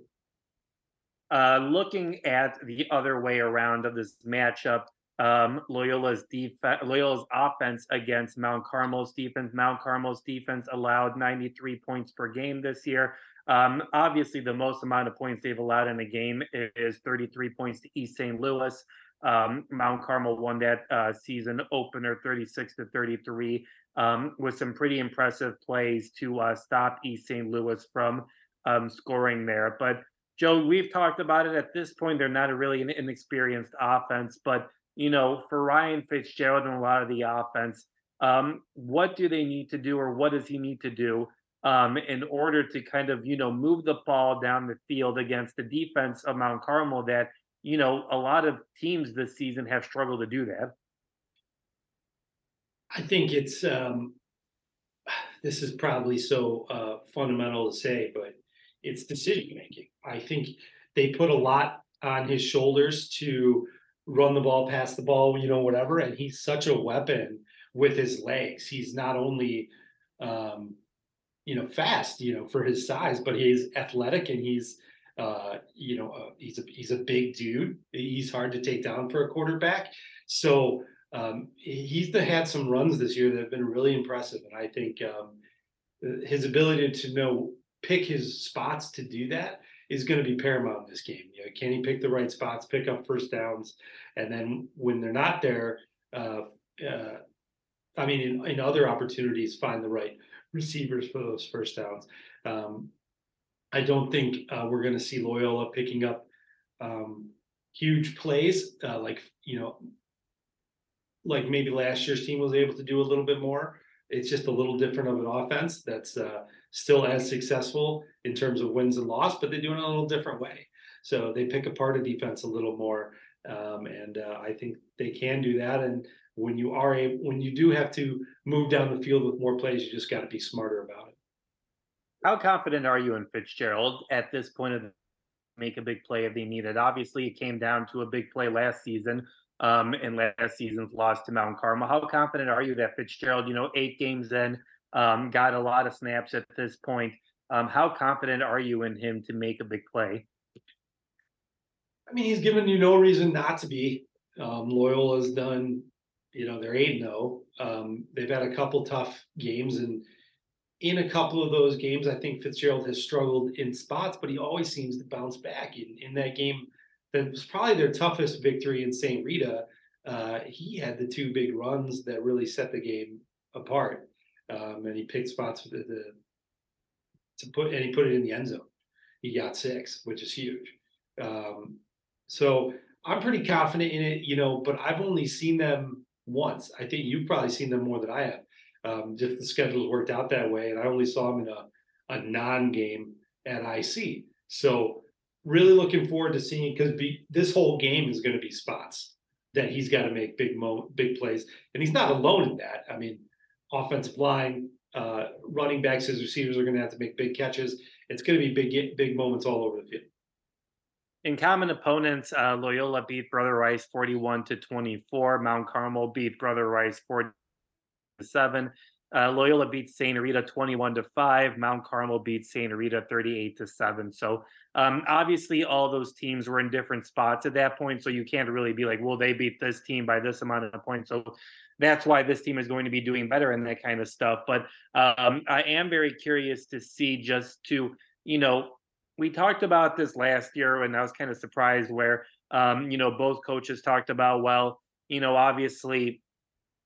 uh, looking at the other way around of this matchup, um, Loyola's defense, Loyola's offense against Mount Carmel's defense. Mount Carmel's defense allowed 93 points per game this year. Um, obviously, the most amount of points they've allowed in a game is 33 points to East St. Louis. Um, Mount Carmel won that uh, season opener 36 to 33 um, with some pretty impressive plays to uh, stop East St. Louis from um, scoring there. But Joe, we've talked about it. At this point, they're not a really an inexperienced offense, but you know, for Ryan Fitzgerald and a lot of the offense, um, what do they need to do, or what does he need to do um, in order to kind of you know move the ball down the field against the defense of Mount Carmel that you know a lot of teams this season have struggled to do that. I think it's um, this is probably so uh, fundamental to say, but it's decision making. I think they put a lot on his shoulders to run the ball, pass the ball, you know, whatever. And he's such a weapon with his legs. He's not only, um, you know, fast, you know, for his size, but he's athletic and he's, uh, you know, uh, he's a he's a big dude. He's hard to take down for a quarterback. So um, he's had some runs this year that have been really impressive, and I think um, his ability to know pick his spots to do that is going to be paramount in this game. You know, can he pick the right spots, pick up first downs, and then when they're not there, uh, uh, I mean, in, in, other opportunities, find the right receivers for those first downs. Um, I don't think uh, we're going to see Loyola picking up um, huge plays uh, like you know, like maybe last year's team was able to do a little bit more. It's just a little different of an offense that's uh, still as successful in terms of wins and loss, but they do it in a little different way. So they pick apart a defense a little more, um, and uh, I think they can do that. And when you are able, when you do have to move down the field with more plays, you just got to be smarter about it. How confident are you in Fitzgerald at this point of the make a big play if they need it? Obviously, it came down to a big play last season um, in last season's loss to Mount Carmel. How confident are you that Fitzgerald, you know, eight games in, um, got a lot of snaps at this point? Um, how confident are you in him to make a big play? I mean, he's given you no reason not to be. Um, Has done, you know, they're 8 0. Um, they've had a couple tough games. And in a couple of those games, I think Fitzgerald has struggled in spots, but he always seems to bounce back. In, in that game that was probably their toughest victory in St. Rita. Uh, he had the two big runs that really set the game apart, um, and he picked spots for the, the, to put and he put it in the end zone. He got six, which is huge. Um, so I'm pretty confident in it, you know. But I've only seen them once. I think you've probably seen them more than I have. Um, just the schedules worked out that way, and I only saw him in a a non-game at IC. So really looking forward to seeing because this whole game is going to be spots that he's got to make big mo big plays, and he's not alone in that. I mean, offensive line, uh, running backs, his receivers are going to have to make big catches. It's going to be big big moments all over the field. In common opponents, uh, Loyola beat Brother Rice 41 to 24. Mount Carmel beat Brother Rice 47. Uh, Loyola beat St. Rita 21 to 5. Mount Carmel beat St. Rita 38 to 7. So um, obviously all those teams were in different spots at that point. So you can't really be like, well, they beat this team by this amount of points. So that's why this team is going to be doing better and that kind of stuff. But um, I am very curious to see just to, you know, we talked about this last year and I was kind of surprised where, um, you know, both coaches talked about, well, you know, obviously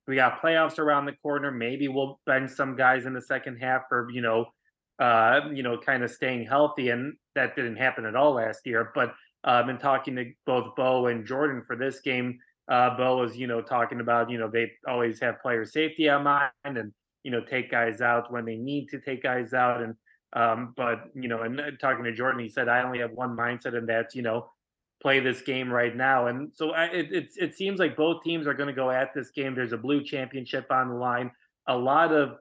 we got playoffs around the corner. Maybe we'll bench some guys in the second half for you know, uh, you know, kind of staying healthy, and that didn't happen at all last year. But I've uh, been talking to both Bo and Jordan for this game. Uh, Bo was, you know, talking about, you know, they always have player safety on mind and, you know, take guys out when they need to take guys out. And, um, but, you know, and uh, talking to Jordan, he said, I only have one mindset, and that's, you know, play this game right now. And so I, it, it, it seems like both teams are going to go at this game. There's a blue championship on the line. A lot of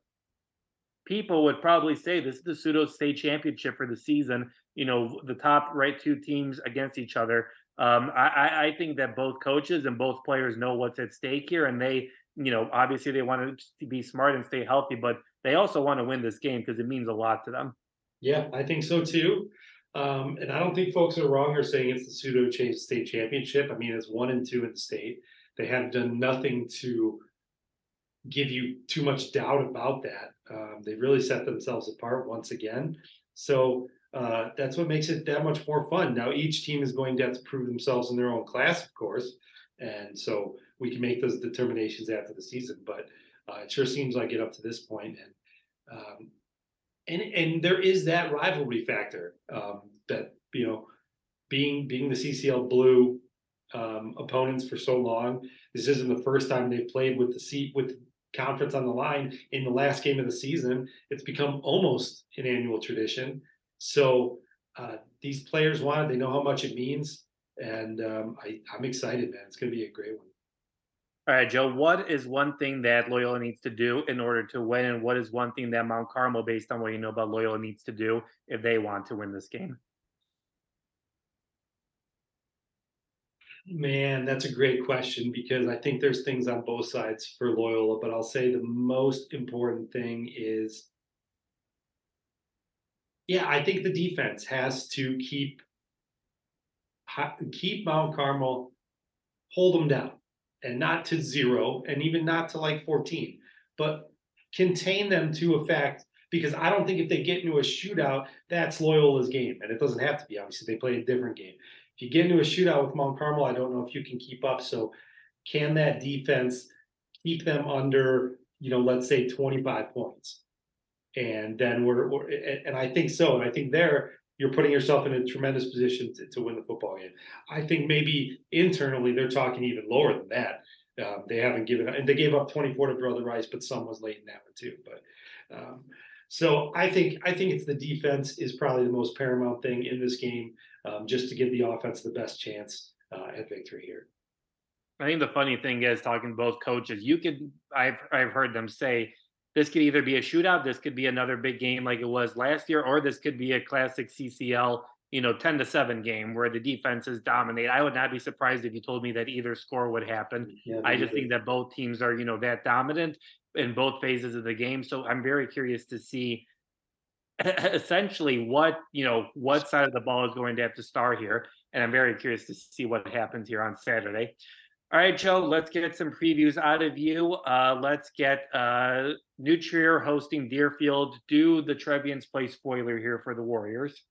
people would probably say this is the pseudo state championship for the season. You know, the top right two teams against each other. Um, I, I think that both coaches and both players know what's at stake here, and they, you know, obviously they want to be smart and stay healthy, but they also want to win this game because it means a lot to them. Yeah, I think so too. Um, and I don't think folks are wrong or saying it's the pseudo state championship. I mean, it's one and two in the state. They have done nothing to give you too much doubt about that. Um, they really set themselves apart once again. So uh, that's what makes it that much more fun. Now, each team is going to have to prove themselves in their own class, of course. And so we can make those determinations after the season. But uh, it sure seems like it up to this point. And um, and and there is that rivalry factor um, that you know being being the CCL Blue um, opponents for so long. This isn't the first time they've played with the seat with conference on the line in the last game of the season. It's become almost an annual tradition. So uh, these players want it. They know how much it means, and um, I, I'm excited, man. It's going to be a great one. All right, Joe, what is one thing that Loyola needs to do in order to win? And what is one thing that Mount Carmel, based on what you know about Loyola, needs to do if they want to win this game? Man, that's a great question because I think there's things on both sides for Loyola, but I'll say the most important thing is yeah, I think the defense has to keep keep Mount Carmel hold them down and not to zero and even not to like 14, but contain them to a fact because I don't think if they get into a shootout, that's Loyola's game. And it doesn't have to be. Obviously, they play a different game. If you get into a shootout with Mount Carmel, I don't know if you can keep up. So, can that defense keep them under, you know, let's say 25 points? And then we're, we're and I think so. And I think there you're putting yourself in a tremendous position to, to win the football game. I think maybe internally they're talking even lower than that. Uh, they haven't given up and they gave up 24 to Brother Rice, but some was late in that one too. But um, so I think I think it's the defense is probably the most paramount thing in this game, um, just to give the offense the best chance uh, at victory here. I think the funny thing is talking to both coaches, you could I've I've heard them say this could either be a shootout, this could be another big game like it was last year, or this could be a classic CCL, you know, 10 to 7 game where the defenses dominate. I would not be surprised if you told me that either score would happen. Yeah, I just think that both teams are, you know, that dominant in both phases of the game. So I'm very curious to see <clears throat> essentially what, you know, what side of the ball is going to have to start here. And I'm very curious to see what happens here on Saturday. All right, Joe, let's get some previews out of you. Uh, let's get uh, New Trier hosting Deerfield. Do the Trevians play spoiler here for the Warriors?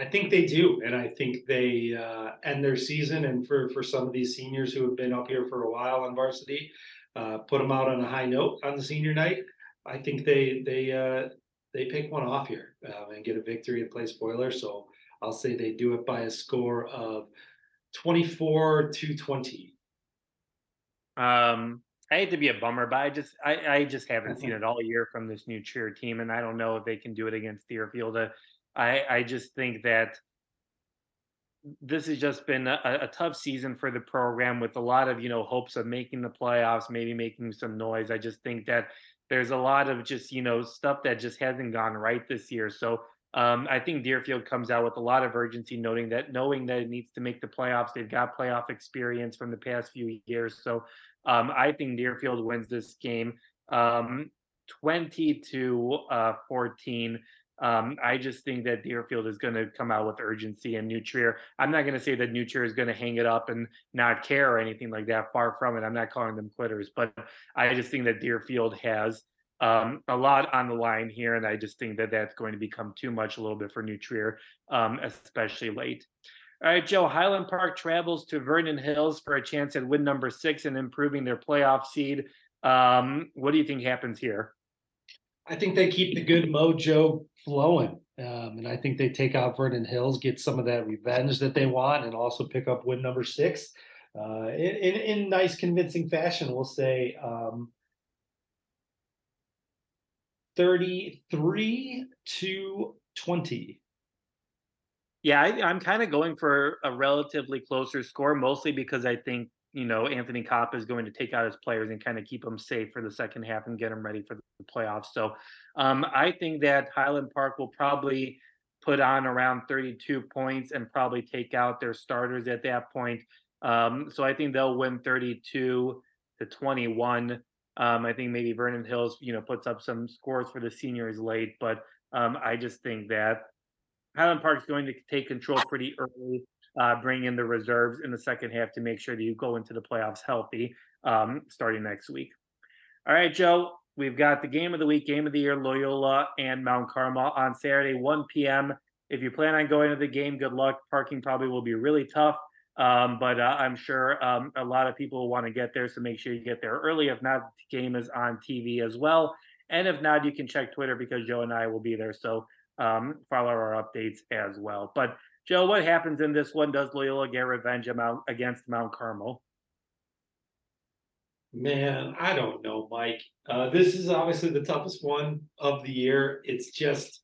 I think they do, and I think they uh, end their season. And for for some of these seniors who have been up here for a while on varsity, uh, put them out on a high note on the senior night. I think they they uh, they pick one off here um, and get a victory and play spoiler. So I'll say they do it by a score of twenty four to twenty. Um, I hate to be a bummer, but I just I, I just haven't seen it all year from this New Trier team, and I don't know if they can do it against Deerfield. Uh, I I just think that this has just been a, a, tough season for the program with a lot of you know hopes of making the playoffs, maybe making some noise. I just think that there's a lot of just you know stuff that just hasn't gone right this year. So um, I think Deerfield comes out with a lot of urgency, noting that knowing that it needs to make the playoffs. They've got playoff experience from the past few years, so um, I think Deerfield wins this game um, 20 to uh, 14. Um, I just think that Deerfield is going to come out with urgency and New Trier. I'm not going to say that New Trier is going to hang it up and not care or anything like that. Far from it. I'm not calling them quitters, but I just think that Deerfield has um, a lot on the line here, and I just think that that's going to become too much a little bit for New Trier, um, especially late. All right, Joe. Highland Park travels to Vernon Hills for a chance at win number six and improving their playoff seed. Um, what do you think happens here? I think they keep the good mojo flowing. Um, and I think they take out Vernon Hills, get some of that revenge that they want, and also pick up win number six uh, in, in, in, nice, convincing fashion. We'll say um, 33 to 20. Yeah, I, am kind of going for a relatively closer score, mostly because I think you know Anthony Kopp is going to take out his players and kind of keep them safe for the second half and get them ready for the playoffs. So um, I think that Highland Park will probably put on around 32 points and probably take out their starters at that point. Um, so I think they'll win 32 to 21. Um, I think maybe Vernon Hills, you know, puts up some scores for the seniors late, but um, I just think that Highland Park's going to take control pretty early, uh, bring in the reserves in the second half to make sure that you go into the playoffs healthy um, starting next week. All right, Joe, we've got the game of the week, game of the year, Loyola and Mount Carmel on Saturday, 1 p.m. If you plan on going to the game, good luck. Parking probably will be really tough. Um, but uh, I'm sure um, a lot of people want to get there, so make sure you get there early. If not, the game is on TV as well. And if not, you can check Twitter because Joe and I will be there. So um, follow our updates as well. But Joe, what happens in this one? Does Loyola get revenge against Mount Carmel? Man, I don't know, Mike. Uh, this is obviously the toughest one of the year. It's just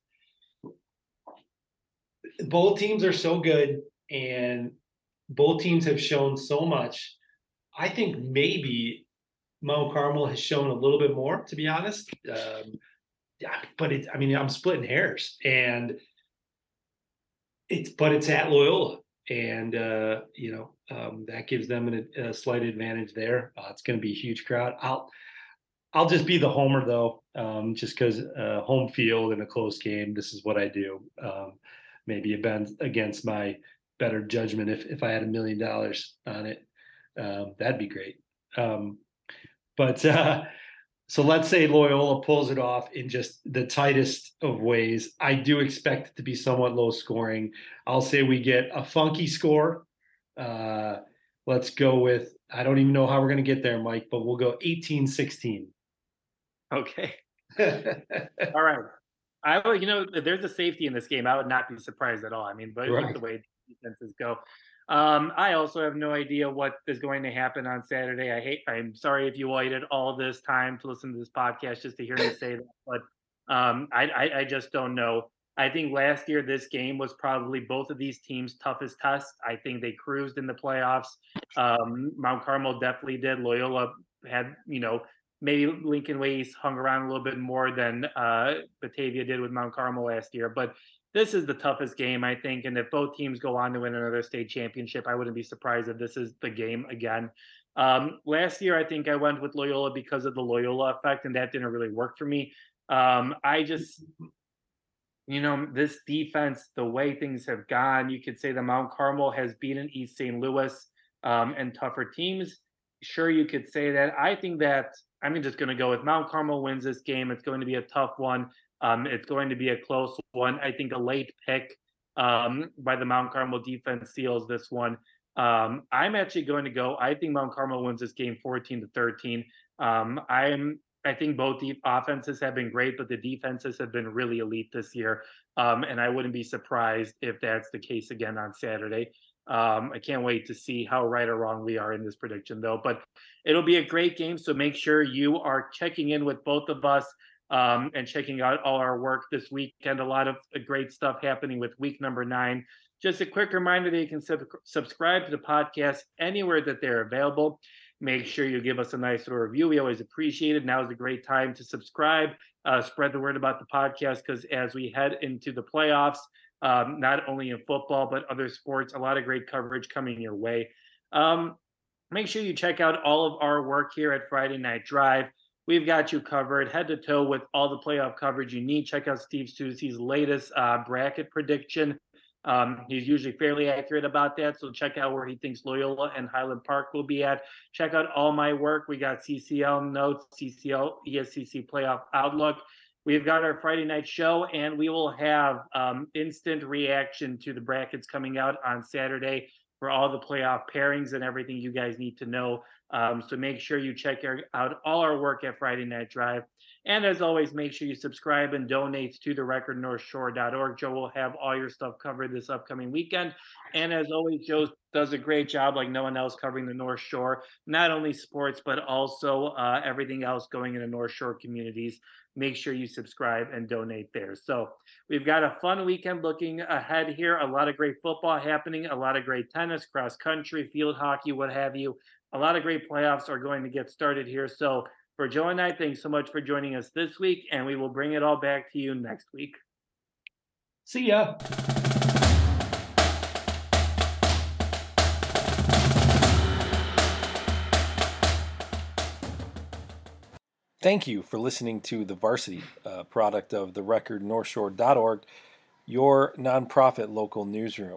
both teams are so good, and both teams have shown so much. I think maybe Mount Carmel has shown a little bit more, to be honest. Um, but it's, I mean, I'm splitting hairs and it's, but it's at Loyola. And, uh, you know, um, that gives them an, a slight advantage there. Uh, it's going to be a huge crowd. I'll, I'll just be the homer though, um, just because uh, home field in a close game. This is what I do. Um, maybe against my better judgment if if I had a million dollars on it. Um, that'd be great. Um, but <laughs> uh, so let's say Loyola pulls it off in just the tightest of ways. I do expect it to be somewhat low scoring. I'll say we get a funky score. Uh, let's go with, I don't even know how we're going to get there, Mike, but we'll go 18 16. Okay. <laughs> all right. I would, you know, there's a safety in this game. I would not be surprised at all. I mean, but right. the way defenses go. Um, I also have no idea what is going to happen on Saturday. I hate. I'm sorry if you waited all this time to listen to this podcast just to hear me say that, but um, I, I, I just don't know. I think last year this game was probably both of these teams' toughest test. I think they cruised in the playoffs. Um, Mount Carmel definitely did. Loyola had, you know, maybe Lincoln-Way East hung around a little bit more than uh, Batavia did with Mount Carmel last year. But this is the toughest game, I think. And if both teams go on to win another state championship, I wouldn't be surprised if this is the game again. Um, last year, I think I went with Loyola because of the Loyola effect, and that didn't really work for me. Um, I just, you know, this defense, the way things have gone, you could say the Mount Carmel has beaten East St. Louis um, and tougher teams. Sure, you could say that. I think that I'm just going to go with Mount Carmel wins this game. It's going to be a tough one. Um, it's going to be a close one. I think a late pick um, by the Mount Carmel defense seals this one. Um, I'm actually going to go. I think Mount Carmel wins this game 14 to 13. Um, I'm. I think both the offenses have been great, but the defenses have been really elite this year. Um, and I wouldn't be surprised if that's the case again on Saturday. Um, I can't wait to see how right or wrong we are in this prediction, though. But it'll be a great game. So make sure you are checking in with both of us um, and checking out all our work this weekend. A lot of uh, great stuff happening with week number nine. Just a quick reminder that you can sub- subscribe to the podcast anywhere that they're available. Make sure you give us a nice little review. We always appreciate it. Now is a great time to subscribe, uh, spread the word about the podcast because as we head into the playoffs, um, not only in football, but other sports, a lot of great coverage coming your way. Um, make sure you check out all of our work here at Friday Night Drive. We've got you covered head to toe with all the playoff coverage you need. Check out Steve Soucie's latest uh, bracket prediction. Um, he's usually fairly accurate about that. So check out where he thinks Loyola and Highland Park will be at. Check out all my work. We got CCL notes, CCL ESCC playoff outlook. We've got our Friday night show, and we will have um, instant reaction to the brackets coming out on Saturday for all the playoff pairings and everything you guys need to know. Um, so make sure you check out all our work at Friday Night Drive. And as always, make sure you subscribe and donate to the recordnorthshore.org. Joe will have all your stuff covered this upcoming weekend. And as always, Joe does a great job, like no one else, covering the North Shore, not only sports, but also uh, everything else going in the North Shore communities. Make sure you subscribe and donate there. So we've got a fun weekend looking ahead here. A lot of great football happening, a lot of great tennis, cross country, field hockey, what have you a lot of great playoffs are going to get started here. So for Joe and I, thanks so much for joining us this week, and we will bring it all back to you next week. See ya. Thank you for listening to The Varsity, uh, product of the record northshore.org. your nonprofit local newsroom.